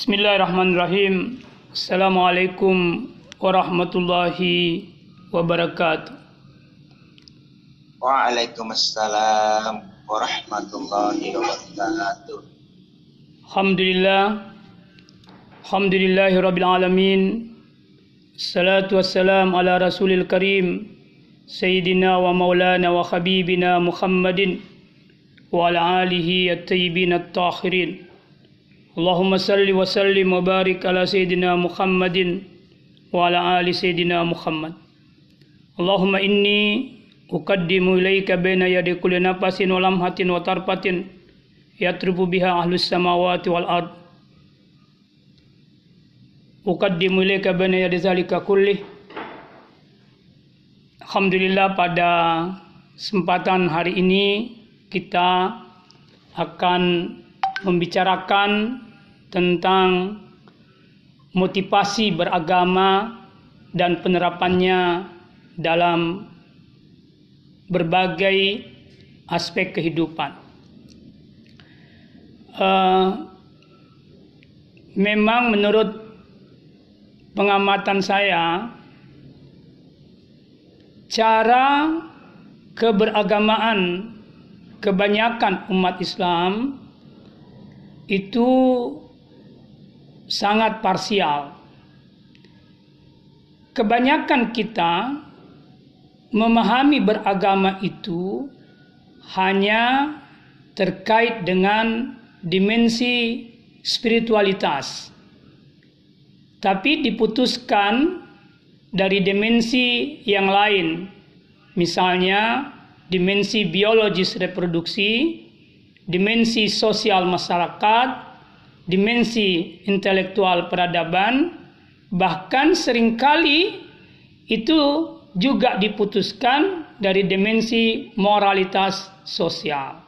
Bismillahirrahmanirrahim. Assalamualaikum warahmatullahi wabarakatuh. Waalaikumsalam warahmatullahi wabarakatuh. Alhamdulillah. Alhamdulillahi rabbil alamin. Salatu wassalam ala rasulil karim. Sayyidina wa maulana wa habibina Muhammadin. Wa ala alihi at-tayyibin at-tahirin. Allahumma salli wa sallim wa barik ala Sayyidina Muhammadin. Wa ala ali Sayyidina Muhammad. Allahumma inni uqaddimu ilaika baina yadi kulli nafasin wa lamhatin wa tarfatin yatrubu biha ahlus samawati wal ard uqaddimu ilaika baina yadi zalika kulli Alhamdulillah pada kesempatan hari ini kita akan membicarakan tentang motivasi beragama dan penerapannya dalam berbagai aspek kehidupan. Uh, memang menurut pengamatan saya, cara keberagamaan kebanyakan umat Islam itu sangat parsial. Kebanyakan kita memahami beragama itu hanya terkait dengan dimensi spiritualitas. Tapi diputuskan dari dimensi yang lain. Misalnya dimensi biologis reproduksi, dimensi sosial masyarakat, dimensi intelektual peradaban, bahkan sering kali itu juga diputuskan dari dimensi moralitas sosial.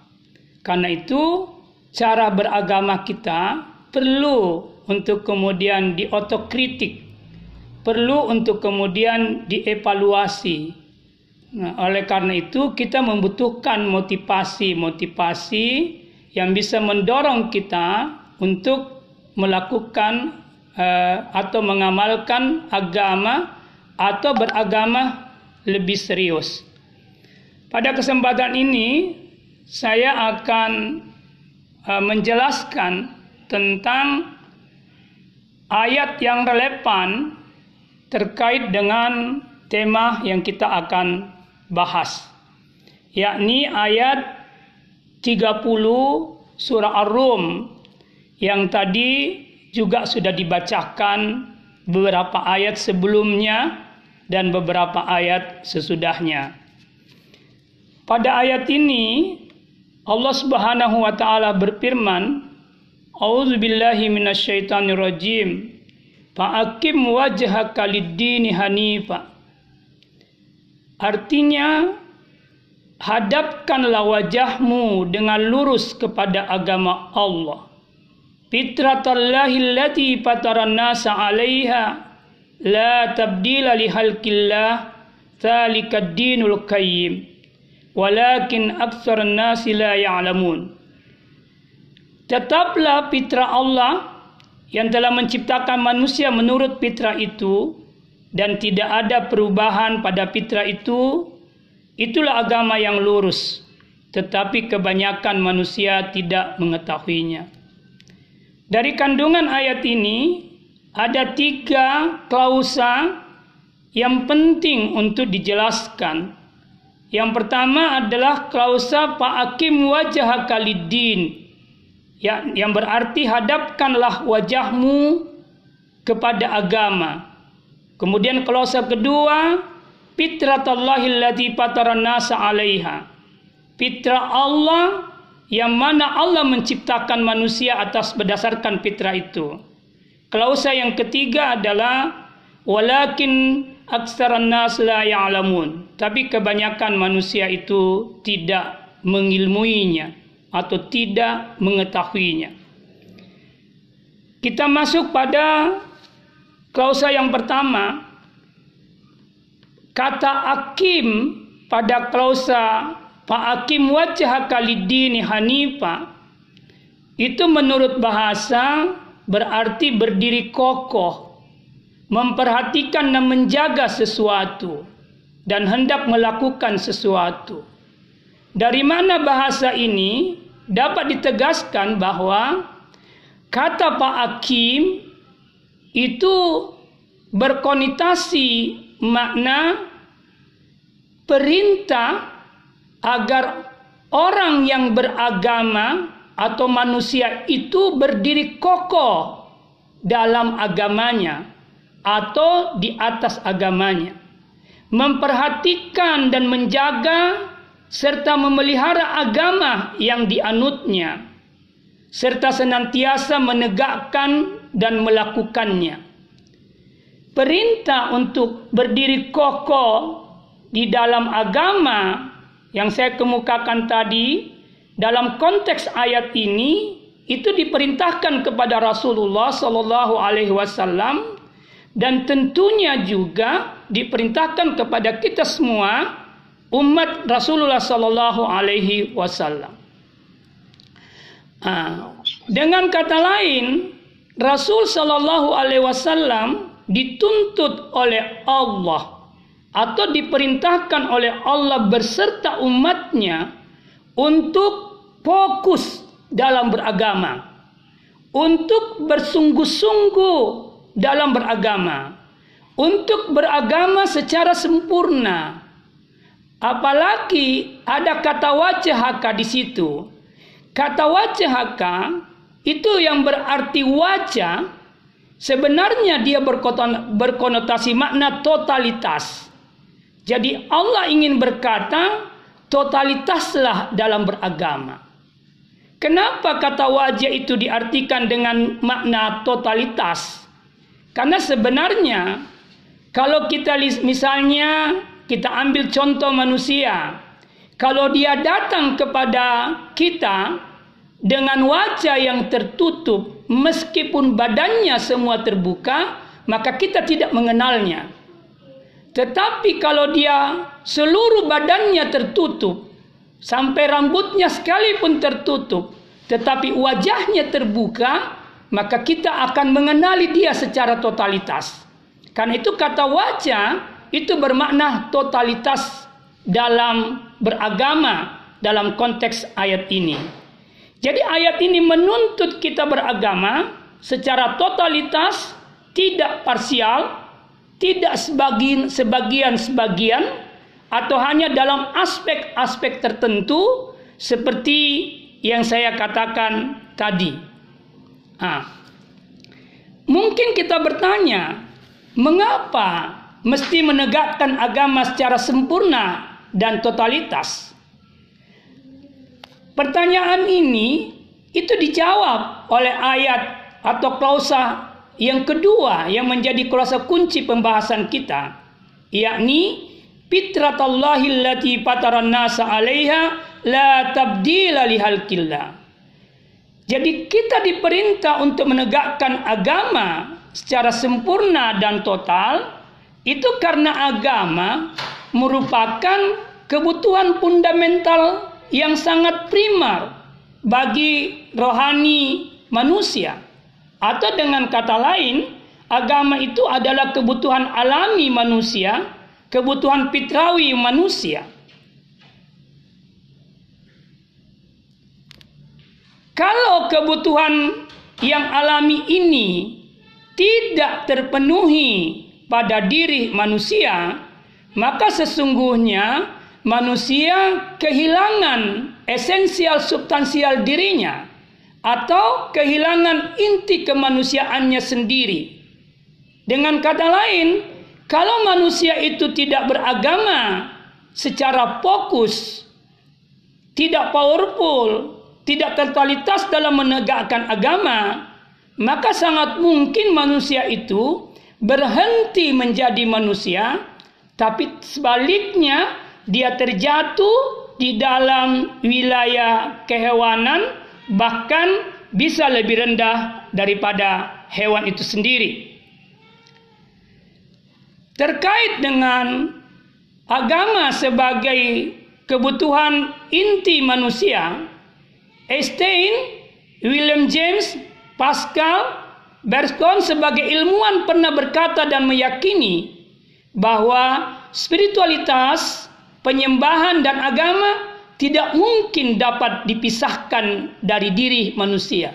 Karena itu, cara beragama kita perlu untuk kemudian diotokritik, perlu untuk kemudian dievaluasi. Nah, oleh karena itu, kita membutuhkan motivasi-motivasi yang bisa mendorong kita untuk melakukan uh, atau mengamalkan agama atau beragama lebih serius. Pada kesempatan ini saya akan uh, menjelaskan tentang ayat yang relevan terkait dengan tema yang kita akan bahas yakni ayat 30 surah Ar-Rum yang tadi juga sudah dibacakan beberapa ayat sebelumnya dan beberapa ayat sesudahnya. Pada ayat ini Allah Subhanahu wa taala berfirman, "A'udzu billahi minasyaitonir rajim. Fa'akim wajhaka lid-dini hanifa." Artinya, hadapkanlah wajahmu dengan lurus kepada agama Allah. Fitratallahi allati fataran nasa 'alaiha la tabdila li halqillah dzalika dinul qayyim walakin aktsar nasi la ya'lamun tetaplah fitrah Allah yang telah menciptakan manusia menurut fitrah itu dan tidak ada perubahan pada fitrah itu itulah agama yang lurus tetapi kebanyakan manusia tidak mengetahuinya dari kandungan ayat ini ada tiga klausa yang penting untuk dijelaskan. Yang pertama adalah klausa fa'akim wajah kalidin. Ya, yang berarti hadapkanlah wajahmu kepada agama. Kemudian klausa kedua, fitratallahi allati fataran nasa 'alaiha. Fitrah Allah yang mana Allah menciptakan manusia atas berdasarkan fitrah itu. Klausa yang ketiga adalah walakin aksaran nas la ya'lamun. Tapi kebanyakan manusia itu tidak mengilmuinya atau tidak mengetahuinya. Kita masuk pada klausa yang pertama. Kata akim pada klausa fa'akim wajah kalidini hanifa itu menurut bahasa berarti berdiri kokoh, memperhatikan dan menjaga sesuatu, dan hendak melakukan sesuatu. Dari mana bahasa ini dapat ditegaskan bahwa kata Pak Hakim itu berkonotasi makna perintah agar orang yang beragama atau manusia itu berdiri kokoh dalam agamanya atau di atas agamanya. Memperhatikan dan menjaga serta memelihara agama yang dianutnya. Serta senantiasa menegakkan dan melakukannya perintah untuk berdiri kokoh di dalam agama yang saya kemukakan tadi dalam konteks ayat ini itu diperintahkan kepada Rasulullah Shallallahu Alaihi Wasallam dan tentunya juga diperintahkan kepada kita semua umat Rasulullah Sallallahu Alaihi Wasallam. Ah, dengan kata lain, Rasul Sallallahu Alaihi Wasallam dituntut oleh Allah atau diperintahkan oleh Allah berserta umatnya untuk fokus dalam beragama, untuk bersungguh-sungguh dalam beragama, untuk beragama secara sempurna. Apalagi ada kata wajahaka di situ. Kata wajahaka itu yang berarti wajah sebenarnya dia berkonotasi makna totalitas. Jadi Allah ingin berkata totalitaslah dalam beragama. Kenapa kata wajah itu diartikan dengan makna totalitas? Karena sebenarnya kalau kita misalnya kita ambil contoh manusia, kalau dia datang kepada kita dengan wajah yang tertutup, meskipun badannya semua terbuka, maka kita tidak mengenalnya. Tetapi kalau dia seluruh badannya tertutup, sampai rambutnya sekalipun tertutup, tetapi wajahnya terbuka, maka kita akan mengenali dia secara totalitas. Karena itu kata wajah itu bermakna totalitas dalam beragama dalam konteks ayat ini. Jadi ayat ini menuntut kita beragama secara totalitas, tidak parsial, tidak sebagian sebagian sebagian atau hanya dalam aspek-aspek tertentu seperti yang saya katakan tadi. Nah, mungkin kita bertanya, Mengapa mesti menegakkan agama secara sempurna dan totalitas? Pertanyaan ini itu dijawab oleh ayat atau klausa yang kedua yang menjadi klausa kunci pembahasan kita, yakni fitratallahi allati fataran nasa 'alaiha la tabdila lihalqillah. Jadi kita diperintah untuk menegakkan agama secara sempurna dan total itu karena agama merupakan kebutuhan fundamental yang sangat primar bagi rohani manusia. Atau dengan kata lain, agama itu adalah kebutuhan alami manusia, kebutuhan fitrawi manusia. Kalau kebutuhan yang alami ini tidak terpenuhi pada diri manusia, maka sesungguhnya manusia kehilangan esensial substansial dirinya atau kehilangan inti kemanusiaannya sendiri. Dengan kata lain, kalau manusia itu tidak beragama secara fokus, tidak powerful, tidak totalitas dalam menegakkan agama, maka sangat mungkin manusia itu berhenti menjadi manusia, tapi sebaliknya dia terjatuh di dalam wilayah kehewanan, bahkan bisa lebih rendah daripada hewan itu sendiri. Terkait dengan agama sebagai kebutuhan inti manusia, Einstein, William James, Pascal Berskon sebagai ilmuwan pernah berkata dan meyakini bahwa spiritualitas, penyembahan dan agama tidak mungkin dapat dipisahkan dari diri manusia.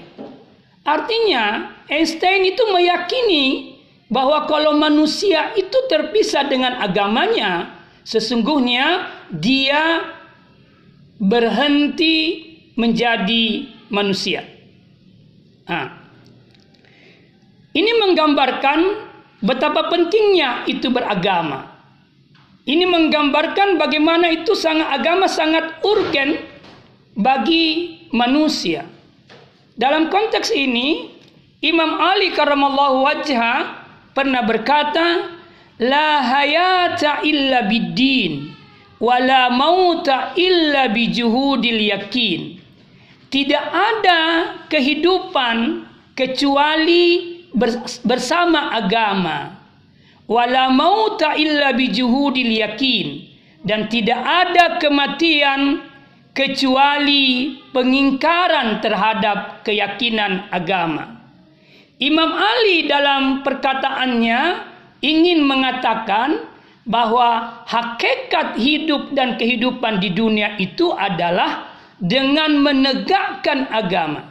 Artinya, Einstein itu meyakini bahwa kalau manusia itu terpisah dengan agamanya, sesungguhnya dia berhenti menjadi manusia. Nah, ini menggambarkan betapa pentingnya itu beragama. Ini menggambarkan bagaimana itu sangat agama sangat urgen bagi manusia. Dalam konteks ini, Imam Ali karamallahu wajha pernah berkata, La hayata illa biddin, wa la mauta illa bijuhudil yakin. Tidak ada kehidupan kecuali bersama agama wala mauta illa bijuhudil yakin dan tidak ada kematian kecuali pengingkaran terhadap keyakinan agama. Imam Ali dalam perkataannya ingin mengatakan bahwa hakikat hidup dan kehidupan di dunia itu adalah dengan menegakkan agama,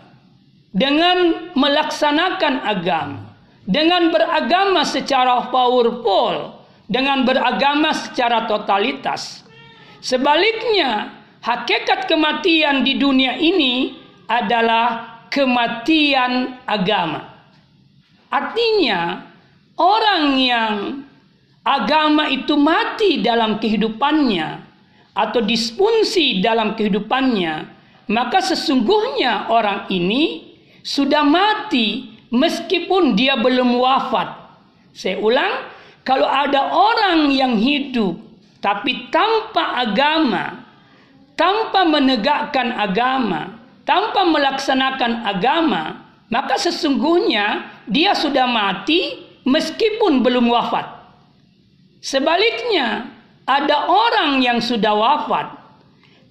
dengan melaksanakan agama dengan beragama secara powerful, dengan beragama secara totalitas. Sebaliknya, hakikat kematian di dunia ini adalah kematian agama. Artinya, orang yang agama itu mati dalam kehidupannya atau disfungsi dalam kehidupannya, maka sesungguhnya orang ini sudah mati meskipun dia belum wafat. Saya ulang, kalau ada orang yang hidup tapi tanpa agama, tanpa menegakkan agama, tanpa melaksanakan agama, maka sesungguhnya dia sudah mati meskipun belum wafat. Sebaliknya, ada orang yang sudah wafat,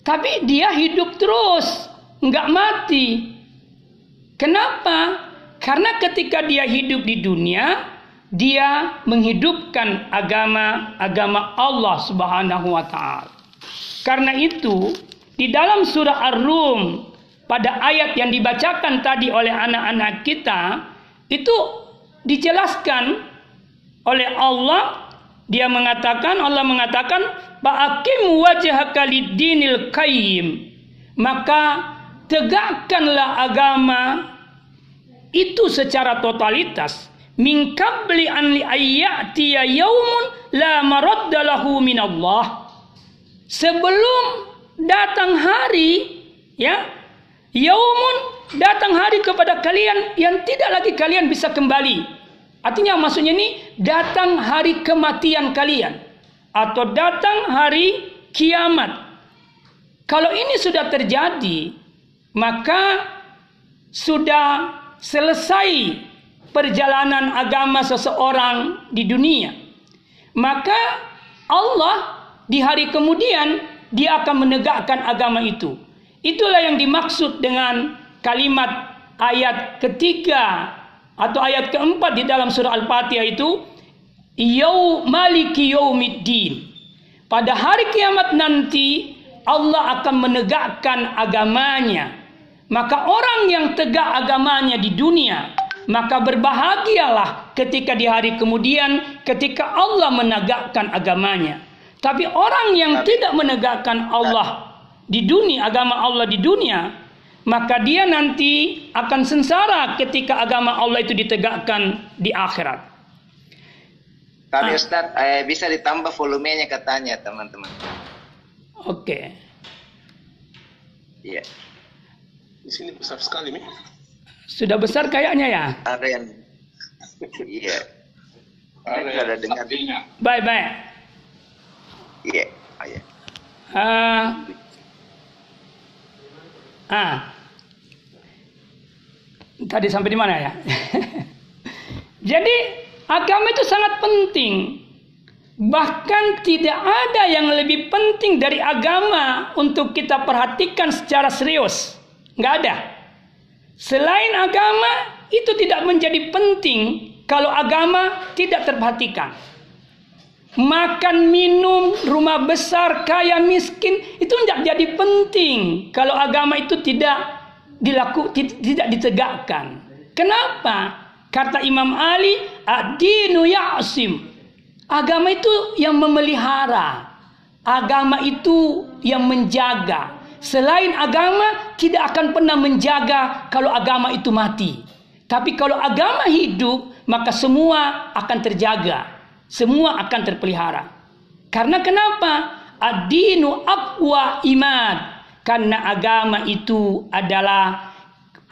tapi dia hidup terus, nggak mati. Kenapa? Karena ketika dia hidup di dunia, dia menghidupkan agama-agama Allah Subhanahu wa taala. Karena itu, di dalam surah Ar-Rum pada ayat yang dibacakan tadi oleh anak-anak kita, itu dijelaskan oleh Allah dia mengatakan Allah mengatakan ba'akim wajhaka lid-dinil qayyim maka tegakkanlah agama itu secara totalitas. Min qabli an li ayyatiya yaumun la maradda lahu min Allah. Sebelum datang hari ya yaumun datang hari kepada kalian yang tidak lagi kalian bisa kembali. Artinya maksudnya ini datang hari kematian kalian atau datang hari kiamat. Kalau ini sudah terjadi maka sudah selesai perjalanan agama seseorang di dunia, maka Allah di hari kemudian dia akan menegakkan agama itu. Itulah yang dimaksud dengan kalimat ayat ketiga atau ayat keempat di dalam surah Al-Fatihah itu Yau maliki yaumiddin. Pada hari kiamat nanti Allah akan menegakkan agamanya maka orang yang tegak agamanya di dunia, maka berbahagialah ketika di hari kemudian ketika Allah menegakkan agamanya. Tapi orang yang tidak menegakkan Allah di dunia, agama Allah di dunia, maka dia nanti akan sengsara ketika agama Allah itu ditegakkan di akhirat. Tapi ah. Ustaz, eh, bisa ditambah volumenya katanya teman-teman. Oke. Okay. Iya. Di sini besar sekali, Mi. Sudah besar kayaknya ya? Ada yang Iya. Ada yang ada dengar. Baik, baik. Iya, oh, iya. Uh, ah. Tadi sampai di mana ya? Jadi agama itu sangat penting. Bahkan tidak ada yang lebih penting dari agama untuk kita perhatikan secara serius. Nggak ada. Selain agama, itu tidak menjadi penting kalau agama tidak terperhatikan. Makan, minum, rumah besar, kaya, miskin itu tidak jadi penting kalau agama itu tidak dilaku tidak ditegakkan. Kenapa? Kata Imam Ali, ad-dinu ya'sim. Agama itu yang memelihara. Agama itu yang menjaga. Selain agama tidak akan pernah menjaga kalau agama itu mati. Tapi kalau agama hidup, maka semua akan terjaga. Semua akan terpelihara. Karena kenapa? Ad-dinu aqwa iman. Karena agama itu adalah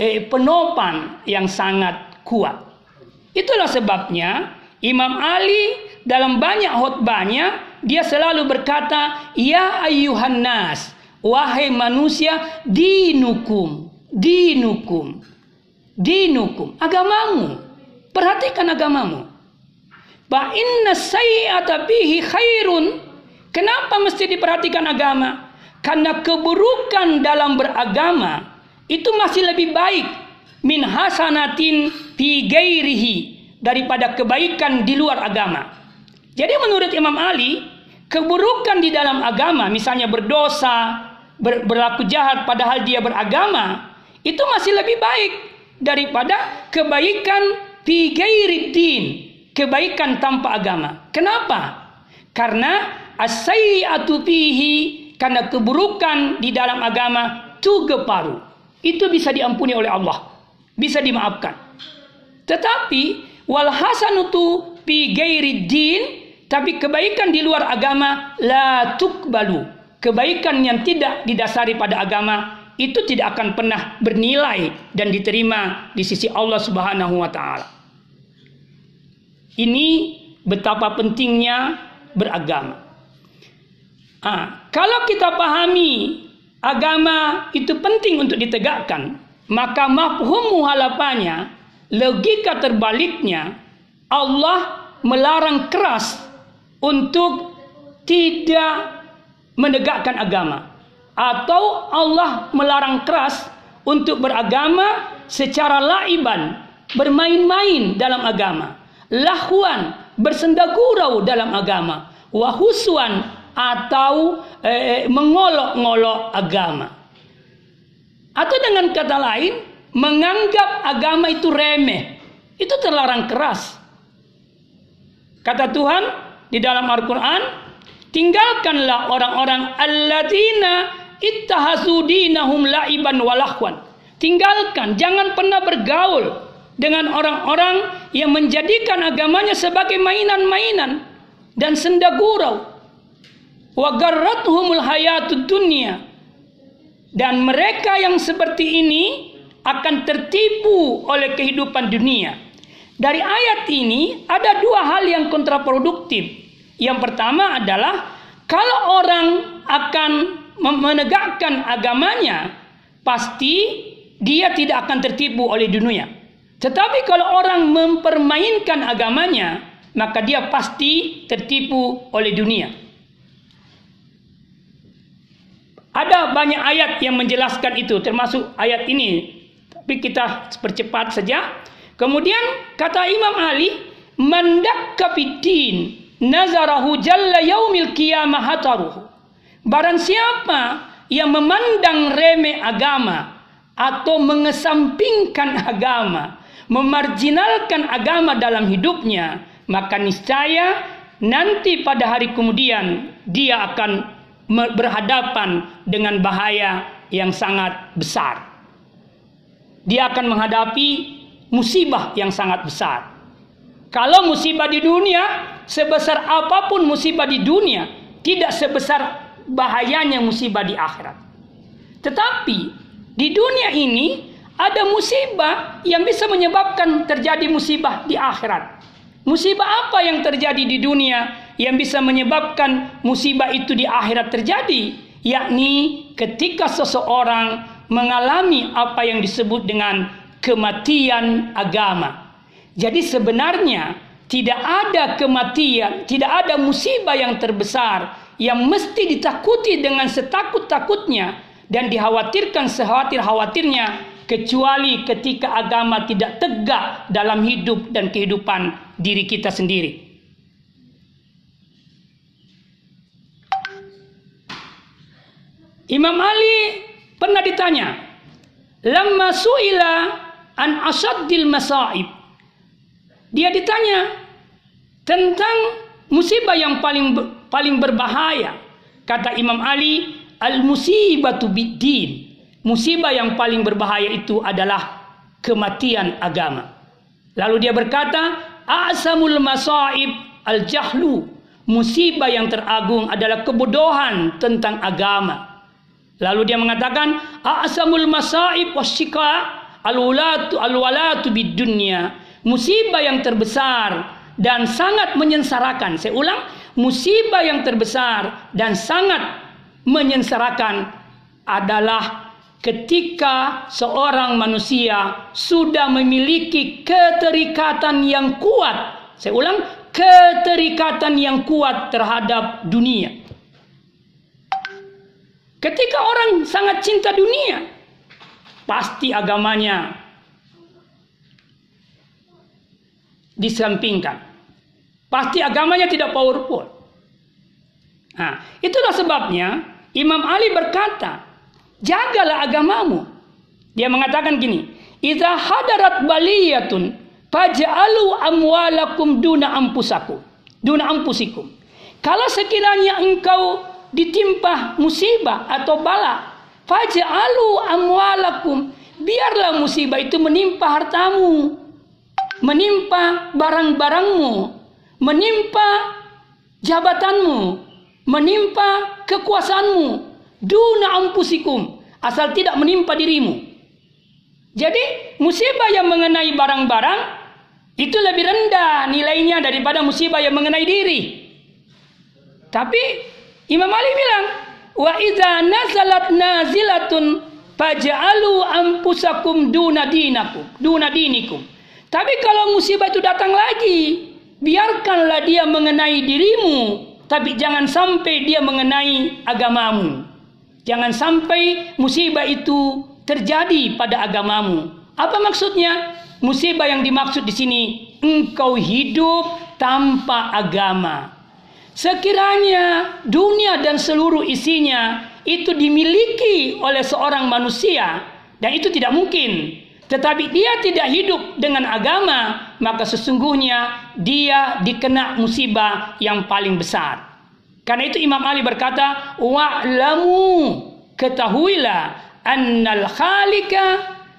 eh, penopang yang sangat kuat. Itulah sebabnya Imam Ali dalam banyak khutbahnya dia selalu berkata, "Ya ayuhan nas, wahai manusia, dinukum, dinukum, dinukum, agamamu. Perhatikan agamamu. Fa inna sayyata bihi khairun. Kenapa mesti diperhatikan agama? Karena keburukan dalam beragama itu masih lebih baik min hasanatin fi gairihi daripada kebaikan di luar agama. Jadi menurut Imam Ali, keburukan di dalam agama, misalnya berdosa, ber, berlaku jahat padahal dia beragama, itu masih lebih baik daripada kebaikan fi kebaikan tanpa agama. Kenapa? Karena asyiatu fihi karena keburukan di dalam agama tuge paru. Itu bisa diampuni oleh Allah. Bisa dimaafkan. Tetapi wal hasanutu fi tapi kebaikan di luar agama la tukbalu. Kebaikan yang tidak didasari pada agama itu tidak akan pernah bernilai dan diterima di sisi Allah Subhanahu wa taala. Ini betapa pentingnya beragama. Ah, kalau kita pahami agama itu penting untuk ditegakkan, maka mafhum muhalafannya, logika terbaliknya, Allah melarang keras untuk tidak menegakkan agama. Atau Allah melarang keras untuk beragama secara laiban, bermain-main dalam agama. Lahwan bersendagurau dalam agama. Wahuswan atau eh, mengolok-ngolok agama. Atau dengan kata lain menganggap agama itu remeh. Itu terlarang keras. Kata Tuhan di dalam Al-Quran tinggalkanlah orang-orang alladzina ittahazu dinahum laiban walahwan tinggalkan jangan pernah bergaul dengan orang-orang yang menjadikan agamanya sebagai mainan-mainan dan senda gurau. Wa garratuhumul hayatud dunya. Dan mereka yang seperti ini akan tertipu oleh kehidupan dunia. Dari ayat ini ada dua hal yang kontraproduktif. Yang pertama adalah kalau orang akan menegakkan agamanya, pasti dia tidak akan tertipu oleh dunia. Tetapi kalau orang mempermainkan agamanya, maka dia pasti tertipu oleh dunia. Ada banyak ayat yang menjelaskan itu, termasuk ayat ini. Tapi kita percepat saja. Kemudian kata Imam Ali, "Mandak kapitin nazarahu jalla yaumil qiyamah hataruhu." Barang siapa yang memandang remeh agama atau mengesampingkan agama, memarjinalkan agama dalam hidupnya, maka niscaya nanti pada hari kemudian dia akan berhadapan dengan bahaya yang sangat besar. Dia akan menghadapi musibah yang sangat besar. Kalau musibah di dunia, sebesar apa pun musibah di dunia, tidak sebesar bahayanya musibah di akhirat. Tetapi di dunia ini ada musibah yang bisa menyebabkan terjadi musibah di akhirat. Musibah apa yang terjadi di dunia yang bisa menyebabkan musibah itu di akhirat terjadi? Yakni ketika seseorang mengalami apa yang disebut dengan kematian agama. Jadi sebenarnya tidak ada kematian, tidak ada musibah yang terbesar yang mesti ditakuti dengan setakut-takutnya dan dikhawatirkan sekhawatir-khawatirnya kecuali ketika agama tidak tegak dalam hidup dan kehidupan diri kita sendiri. Imam Ali pernah ditanya, "Lamma su'ila an asaddil masaib." Dia ditanya tentang musibah yang paling paling berbahaya. Kata Imam Ali, "Al-musibatu bid-din." Musibah yang paling berbahaya itu adalah kematian agama. Lalu dia berkata, "Asamul masaib al-jahlu." Musibah yang teragung adalah kebodohan tentang agama. Lalu dia mengatakan, "Asamul masaib wasyika al-walatu al-walatu bid dunya." Musibah yang terbesar dan sangat menyengsarakan. Saya ulang, musibah yang terbesar dan sangat menyengsarakan adalah ketika seorang manusia sudah memiliki keterikatan yang kuat. Saya ulang, keterikatan yang kuat terhadap dunia. Ketika orang sangat cinta dunia, pasti agamanya disampingkan. Pasti agamanya tidak powerful. Nah, itulah sebabnya Imam Ali berkata, jagalah agamamu. Dia mengatakan gini, "Idza hadarat baliyatun faj'alu amwalakum duna ampusakum." Duna ampusikum. Kalau sekiranya engkau ditimpa musibah atau bala, faj'alu amwalakum, biarlah musibah itu menimpa hartamu, menimpa barang-barangmu, menimpa jabatanmu, menimpa kekuasaanmu, duna ampusikum, asal tidak menimpa dirimu. Jadi musibah yang mengenai barang-barang itu lebih rendah nilainya daripada musibah yang mengenai diri. Tapi Imam Ali bilang, wa idza nazalat nazilatun faj'alu ampusakum duna dinakum, duna dinikum. Tapi kalau musibah itu datang lagi, biarkanlah dia mengenai dirimu, tapi jangan sampai dia mengenai agamamu. Jangan sampai musibah itu terjadi pada agamamu. Apa maksudnya? Musibah yang dimaksud di sini, engkau hidup tanpa agama. Sekiranya dunia dan seluruh isinya itu dimiliki oleh seorang manusia dan itu tidak mungkin. Tetapi dia tidak hidup dengan agama, maka sesungguhnya dia dikena musibah yang paling besar. Karena itu Imam Ali berkata, "Wa'lamu ketahuilah annal khalika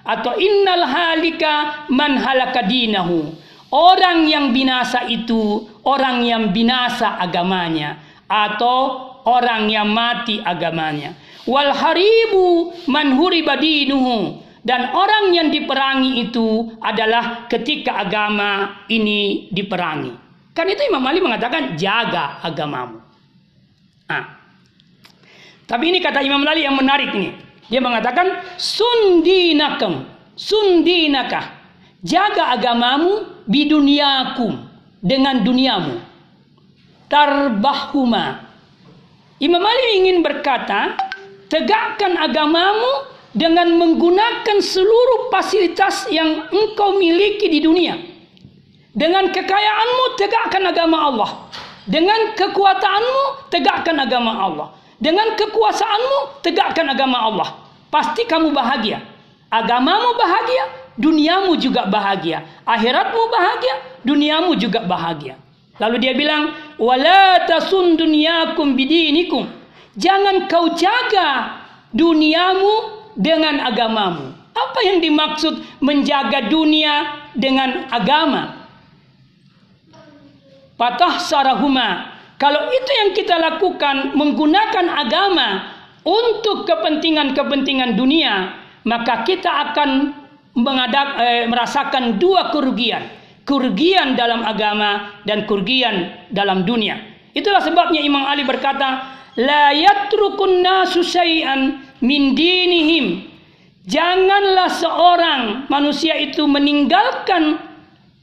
atau innal halika man halaka dinahu. Orang yang binasa itu orang yang binasa agamanya atau orang yang mati agamanya. Wal haribu man huriba dinuhu. Dan orang yang diperangi itu adalah ketika agama ini diperangi. Kan itu Imam Ali mengatakan jaga agamamu. Nah. Tapi ini kata Imam Ali yang menarik nih. Dia mengatakan sundinakum, sundinaka. Jaga agamamu biduniakum dengan duniamu. Tarbahuma. Imam Ali ingin berkata, tegakkan agamamu dengan menggunakan seluruh fasilitas yang engkau miliki di dunia. Dengan kekayaanmu tegakkan agama Allah. Dengan kekuatanmu tegakkan agama Allah. Dengan kekuasaanmu tegakkan agama Allah. Pasti kamu bahagia. Agamamu bahagia, duniamu juga bahagia. Akhiratmu bahagia, duniamu juga bahagia. Lalu dia bilang, "Wala tasun dunyakum bidinikum." Jangan kau jaga duniamu dengan agamamu. Apa yang dimaksud menjaga dunia dengan agama? Patah sarahuma. Kalau itu yang kita lakukan menggunakan agama untuk kepentingan-kepentingan dunia, maka kita akan mengadak, eh, merasakan dua kerugian. Kerugian dalam agama dan kerugian dalam dunia. Itulah sebabnya Imam Ali berkata, La yatrukun nasu syai'an min dinihim. Janganlah seorang manusia itu meninggalkan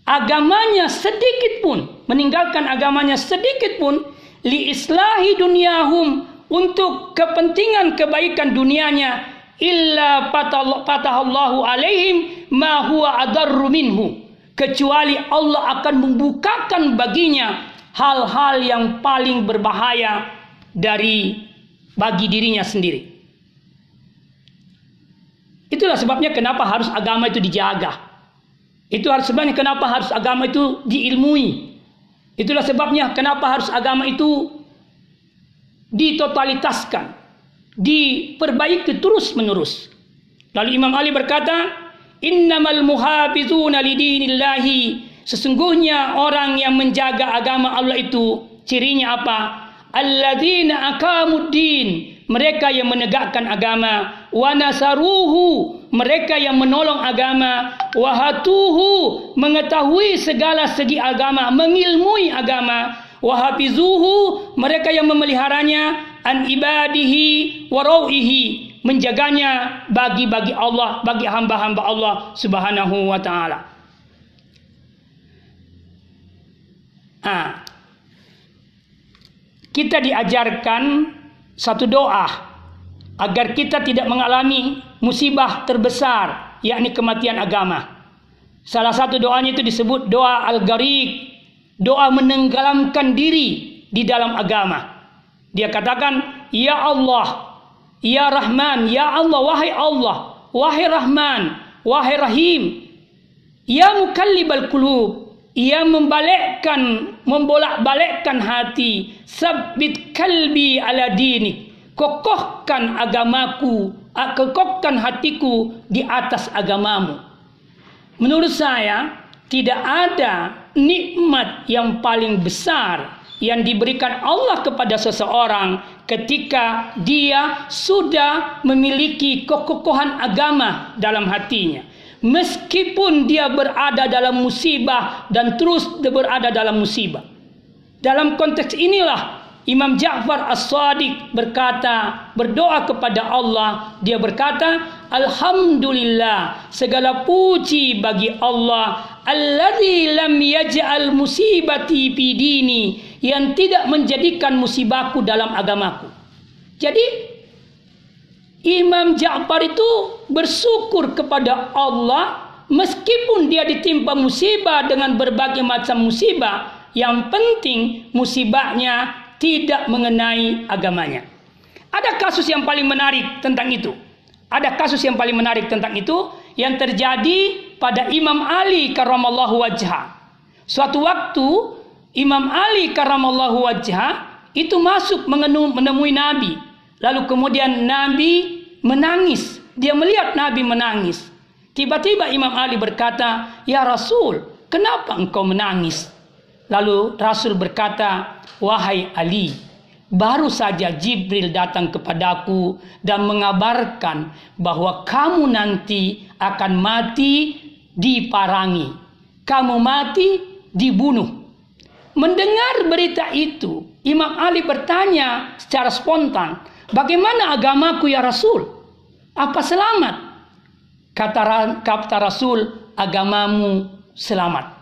agamanya sedikit pun, meninggalkan agamanya sedikit pun li islahi dunyahum untuk kepentingan kebaikan dunianya illa fatahallahu alaihim ma huwa adarru minhu kecuali Allah akan membukakan baginya hal-hal yang paling berbahaya dari bagi dirinya sendiri. Itulah sebabnya kenapa harus agama itu dijaga. Itu harus sebabnya kenapa harus agama itu diilmui. Itulah sebabnya kenapa harus agama itu ditotalitaskan, diperbaiki terus menerus. Lalu Imam Ali berkata, Innamal muhafizuna lidinillahi. Sesungguhnya orang yang menjaga agama Allah itu cirinya apa? Alladzina aqamuddin mereka yang menegakkan agama. Wa nasaruhu mereka yang menolong agama. Wahatuhu mengetahui segala segi agama mengilmui agama. Wahafizuhu mereka yang memeliharanya. An ibadihi warauihi menjaganya bagi-bagi Allah bagi hamba-hamba Allah Subhanahu wa taala. Ah. Kita diajarkan satu doa agar kita tidak mengalami musibah terbesar yakni kematian agama. Salah satu doanya itu disebut doa al-gharik, doa menenggelamkan diri di dalam agama. Dia katakan, "Ya Allah, ya Rahman, ya Allah, wahai Allah, wahai Rahman, wahai Rahim, ya mukallibal qulub, ia membalikkan membolak-balikkan hati. Sabit kalbi ala dinik. Kokohkan agamaku kokohkan hatiku di atas agamamu. Menurut saya tidak ada nikmat yang paling besar yang diberikan Allah kepada seseorang ketika dia sudah memiliki kekokohan agama dalam hatinya meskipun dia berada dalam musibah dan terus berada dalam musibah. Dalam konteks inilah Imam Ja'far As-Sadiq berkata, berdoa kepada Allah, dia berkata, Alhamdulillah, segala puji bagi Allah, alladzi lam yaj'al musibati fi dini, yang tidak menjadikan musibahku dalam agamaku. Jadi Imam Ja'far itu bersyukur kepada Allah meskipun dia ditimpa musibah dengan berbagai macam musibah, yang penting musibahnya tidak mengenai agamanya. Ada kasus yang paling menarik tentang itu. Ada kasus yang paling menarik tentang itu yang terjadi pada Imam Ali karramallahu wajha. Suatu waktu Imam Ali karramallahu wajha itu masuk menemui Nabi Lalu kemudian Nabi menangis. Dia melihat Nabi menangis. Tiba-tiba Imam Ali berkata, "Ya Rasul, kenapa engkau menangis?" Lalu Rasul berkata, "Wahai Ali, baru saja Jibril datang kepadaku dan mengabarkan bahwa kamu nanti akan mati diparangi. Kamu mati dibunuh." Mendengar berita itu, Imam Ali bertanya secara spontan, Bagaimana agamaku ya Rasul? Apa selamat? Kata, kata Rasul, agamamu selamat.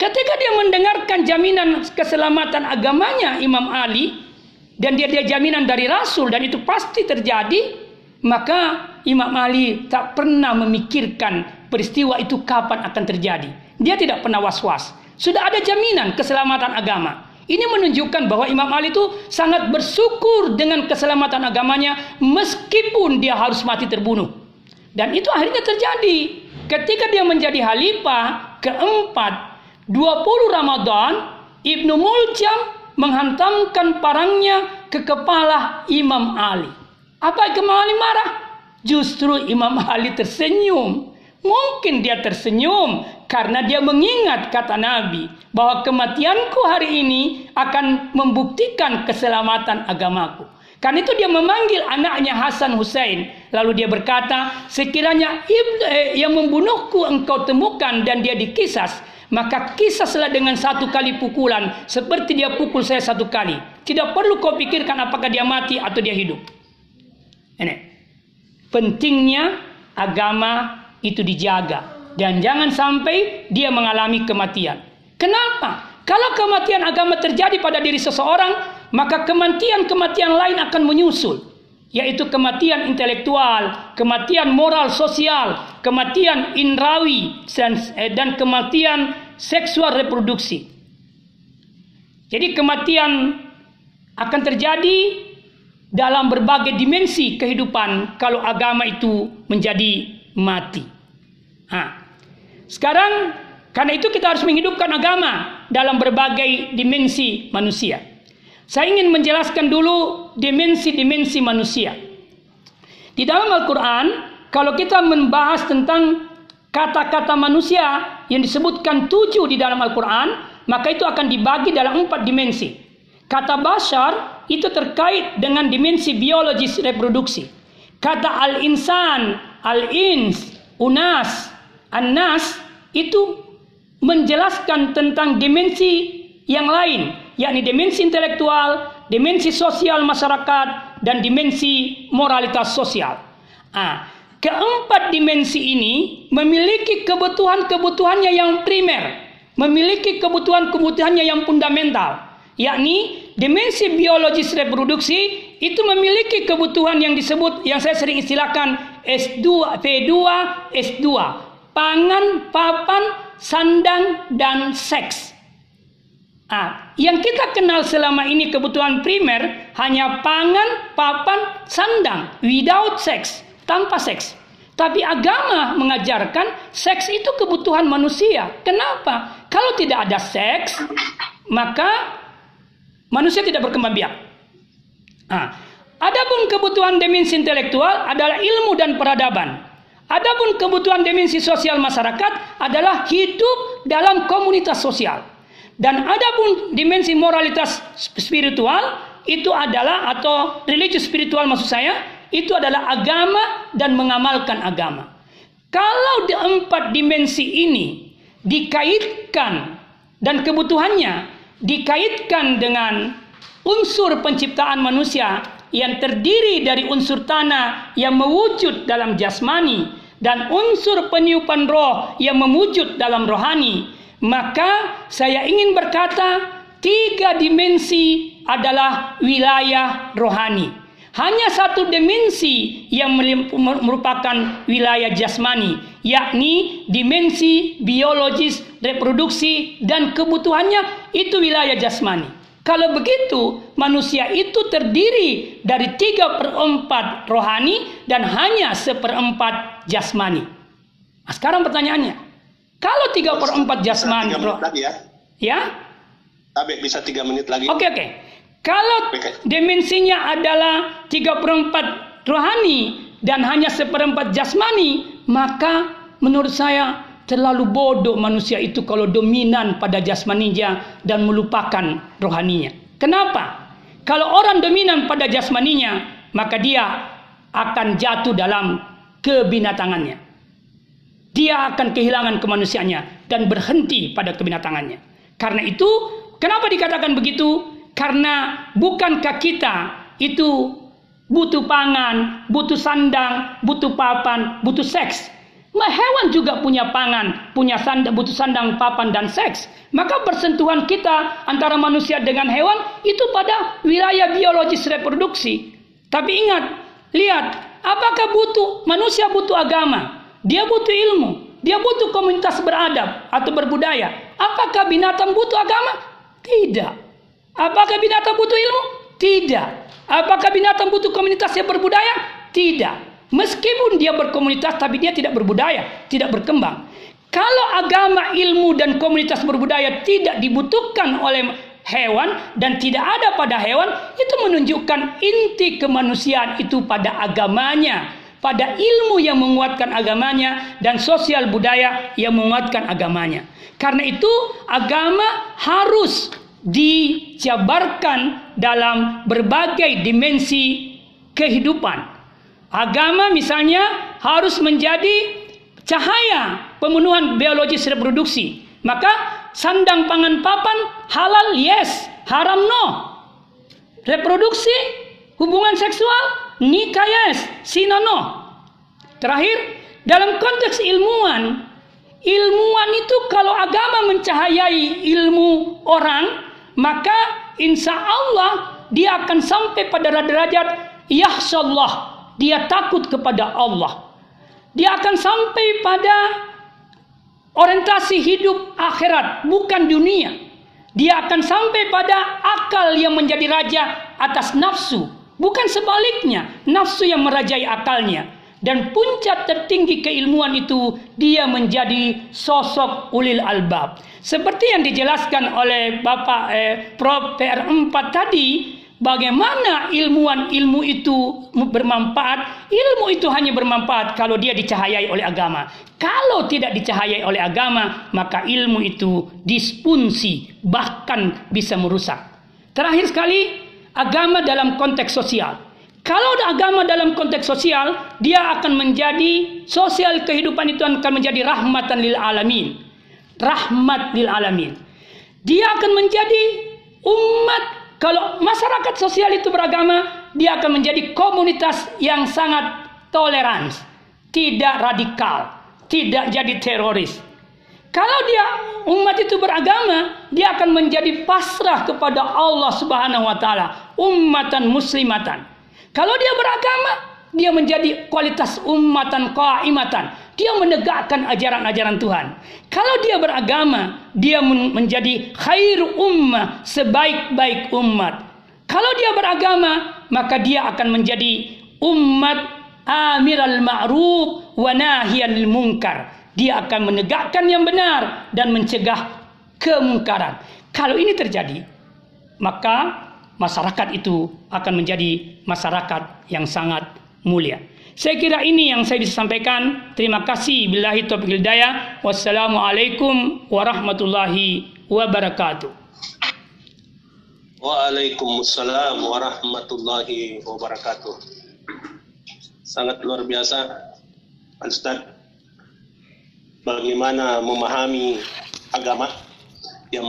Ketika dia mendengarkan jaminan keselamatan agamanya Imam Ali dan dia dia jaminan dari Rasul dan itu pasti terjadi, maka Imam Ali tak pernah memikirkan peristiwa itu kapan akan terjadi. Dia tidak pernah was-was. Sudah ada jaminan keselamatan agama. Ini menunjukkan bahwa Imam Ali itu sangat bersyukur dengan keselamatan agamanya meskipun dia harus mati terbunuh. Dan itu akhirnya terjadi. Ketika dia menjadi khalifah keempat 20 Ramadan, Ibnu Muljam menghantamkan parangnya ke kepala Imam Ali. Apa Imam Ali marah? Justru Imam Ali tersenyum. Mungkin dia tersenyum karena dia mengingat kata Nabi bahwa kematianku hari ini akan membuktikan keselamatan agamaku. Karena itu dia memanggil anaknya Hasan Hussein. Lalu dia berkata, sekiranya eh, yang membunuhku engkau temukan dan dia dikisas, maka kisaslah dengan satu kali pukulan seperti dia pukul saya satu kali. Tidak perlu kau pikirkan apakah dia mati atau dia hidup. Ini. Pentingnya agama itu dijaga dan jangan sampai dia mengalami kematian. Kenapa? Kalau kematian agama terjadi pada diri seseorang, maka kematian-kematian lain akan menyusul. yaitu kematian intelektual, kematian moral sosial, kematian indrawi dan, eh, dan kematian seksual reproduksi. Jadi kematian akan terjadi dalam berbagai dimensi kehidupan kalau agama itu menjadi mati. Nah, sekarang karena itu kita harus menghidupkan agama dalam berbagai dimensi manusia. Saya ingin menjelaskan dulu dimensi-dimensi manusia. Di dalam Al-Quran, kalau kita membahas tentang kata-kata manusia yang disebutkan tujuh di dalam Al-Quran, maka itu akan dibagi dalam empat dimensi. Kata bashar itu terkait dengan dimensi biologis reproduksi. Kata al-insan, al-ins, unas, an-nas itu menjelaskan tentang dimensi yang lain, yakni dimensi intelektual, dimensi sosial masyarakat, dan dimensi moralitas sosial. Ah, keempat dimensi ini memiliki kebutuhan-kebutuhannya yang primer, memiliki kebutuhan-kebutuhannya yang fundamental, yakni dimensi biologis reproduksi itu memiliki kebutuhan yang disebut yang saya sering istilahkan S2, P2, S2, pangan, papan, sandang, dan seks. Ah, yang kita kenal selama ini kebutuhan primer hanya pangan, papan, sandang, without sex, tanpa seks. Tapi agama mengajarkan seks itu kebutuhan manusia. Kenapa? Kalau tidak ada seks, maka manusia tidak berkembang biak. Nah, adapun kebutuhan dimensi intelektual adalah ilmu dan peradaban. Adapun kebutuhan dimensi sosial masyarakat adalah hidup dalam komunitas sosial. Dan adapun dimensi moralitas spiritual itu adalah atau religius spiritual maksud saya itu adalah agama dan mengamalkan agama. Kalau di empat dimensi ini dikaitkan dan kebutuhannya dikaitkan dengan unsur penciptaan manusia yang terdiri dari unsur tanah yang mewujud dalam jasmani dan unsur peniupan roh yang mewujud dalam rohani, maka saya ingin berkata tiga dimensi adalah wilayah rohani. Hanya satu dimensi yang merupakan wilayah jasmani, yakni dimensi biologis, reproduksi, dan kebutuhannya itu wilayah jasmani. Kalau begitu, manusia itu terdiri dari tiga perempat rohani dan hanya seperempat jasmani. Nah, sekarang pertanyaannya, kalau tiga perempat jasmani, roh, lagi ya? ya? Abe bisa tiga menit lagi. Oke oke. Kalau dimensinya adalah tiga perempat rohani dan hanya seperempat jasmani, maka menurut saya Terlalu bodoh manusia itu kalau dominan pada jasmaninya dan melupakan rohaninya. Kenapa? Kalau orang dominan pada jasmaninya, maka dia akan jatuh dalam kebinatangannya. Dia akan kehilangan kemanusiaannya dan berhenti pada kebinatangannya. Karena itu, kenapa dikatakan begitu? Karena bukankah kita itu butuh pangan, butuh sandang, butuh papan, butuh seks Hewan juga punya pangan, punya sandang, butuh sandang, papan, dan seks. Maka bersentuhan kita antara manusia dengan hewan itu pada wilayah biologis reproduksi. Tapi ingat, lihat, apakah butuh manusia butuh agama? Dia butuh ilmu, dia butuh komunitas beradab atau berbudaya. Apakah binatang butuh agama? Tidak. Apakah binatang butuh ilmu? Tidak. Apakah binatang butuh komunitas yang berbudaya? Tidak. Meskipun dia berkomunitas tapi dia tidak berbudaya, tidak berkembang. Kalau agama, ilmu dan komunitas berbudaya tidak dibutuhkan oleh hewan dan tidak ada pada hewan, itu menunjukkan inti kemanusiaan itu pada agamanya, pada ilmu yang menguatkan agamanya dan sosial budaya yang menguatkan agamanya. Karena itu agama harus dijabarkan dalam berbagai dimensi kehidupan Agama misalnya harus menjadi cahaya pemenuhan biologis reproduksi. Maka sandang pangan papan halal yes, haram no. Reproduksi, hubungan seksual, nikah yes, sina no. Terakhir, dalam konteks ilmuwan, ilmuwan itu kalau agama mencahayai ilmu orang, maka insya Allah dia akan sampai pada derajat yahsallah, dia takut kepada Allah. Dia akan sampai pada orientasi hidup akhirat, bukan dunia. Dia akan sampai pada akal yang menjadi raja atas nafsu, bukan sebaliknya, nafsu yang merajai akalnya. Dan puncak tertinggi keilmuan itu dia menjadi sosok ulil albab. Seperti yang dijelaskan oleh Bapak eh, Prof PR4 tadi, bagaimana ilmuwan ilmu itu bermanfaat? Ilmu itu hanya bermanfaat kalau dia dicahayai oleh agama. Kalau tidak dicahayai oleh agama, maka ilmu itu disfungsi, bahkan bisa merusak. Terakhir sekali, agama dalam konteks sosial. Kalau ada agama dalam konteks sosial, dia akan menjadi sosial kehidupan itu akan menjadi rahmatan lil alamin. Rahmat lil alamin. Dia akan menjadi umat kalau masyarakat sosial itu beragama, dia akan menjadi komunitas yang sangat toleran, tidak radikal, tidak jadi teroris. Kalau dia umat itu beragama, dia akan menjadi pasrah kepada Allah Subhanahu wa taala, ummatan muslimatan. Kalau dia beragama, dia menjadi kualitas ummatan qaimatan. Dia menegakkan ajaran-ajaran Tuhan. Kalau dia beragama, dia menjadi khair ummah, sebaik-baik umat. Kalau dia beragama, maka dia akan menjadi umat amiral ma'ruf wa nahiyan munkar. Dia akan menegakkan yang benar dan mencegah kemungkaran. Kalau ini terjadi, maka masyarakat itu akan menjadi masyarakat yang sangat mulia. Saya kira ini yang saya bisa sampaikan. Terima kasih. Billahi taufiq hidayah. Wassalamualaikum warahmatullahi wabarakatuh. Waalaikumsalam warahmatullahi wabarakatuh. Sangat luar biasa, Ustaz. Bagaimana memahami agama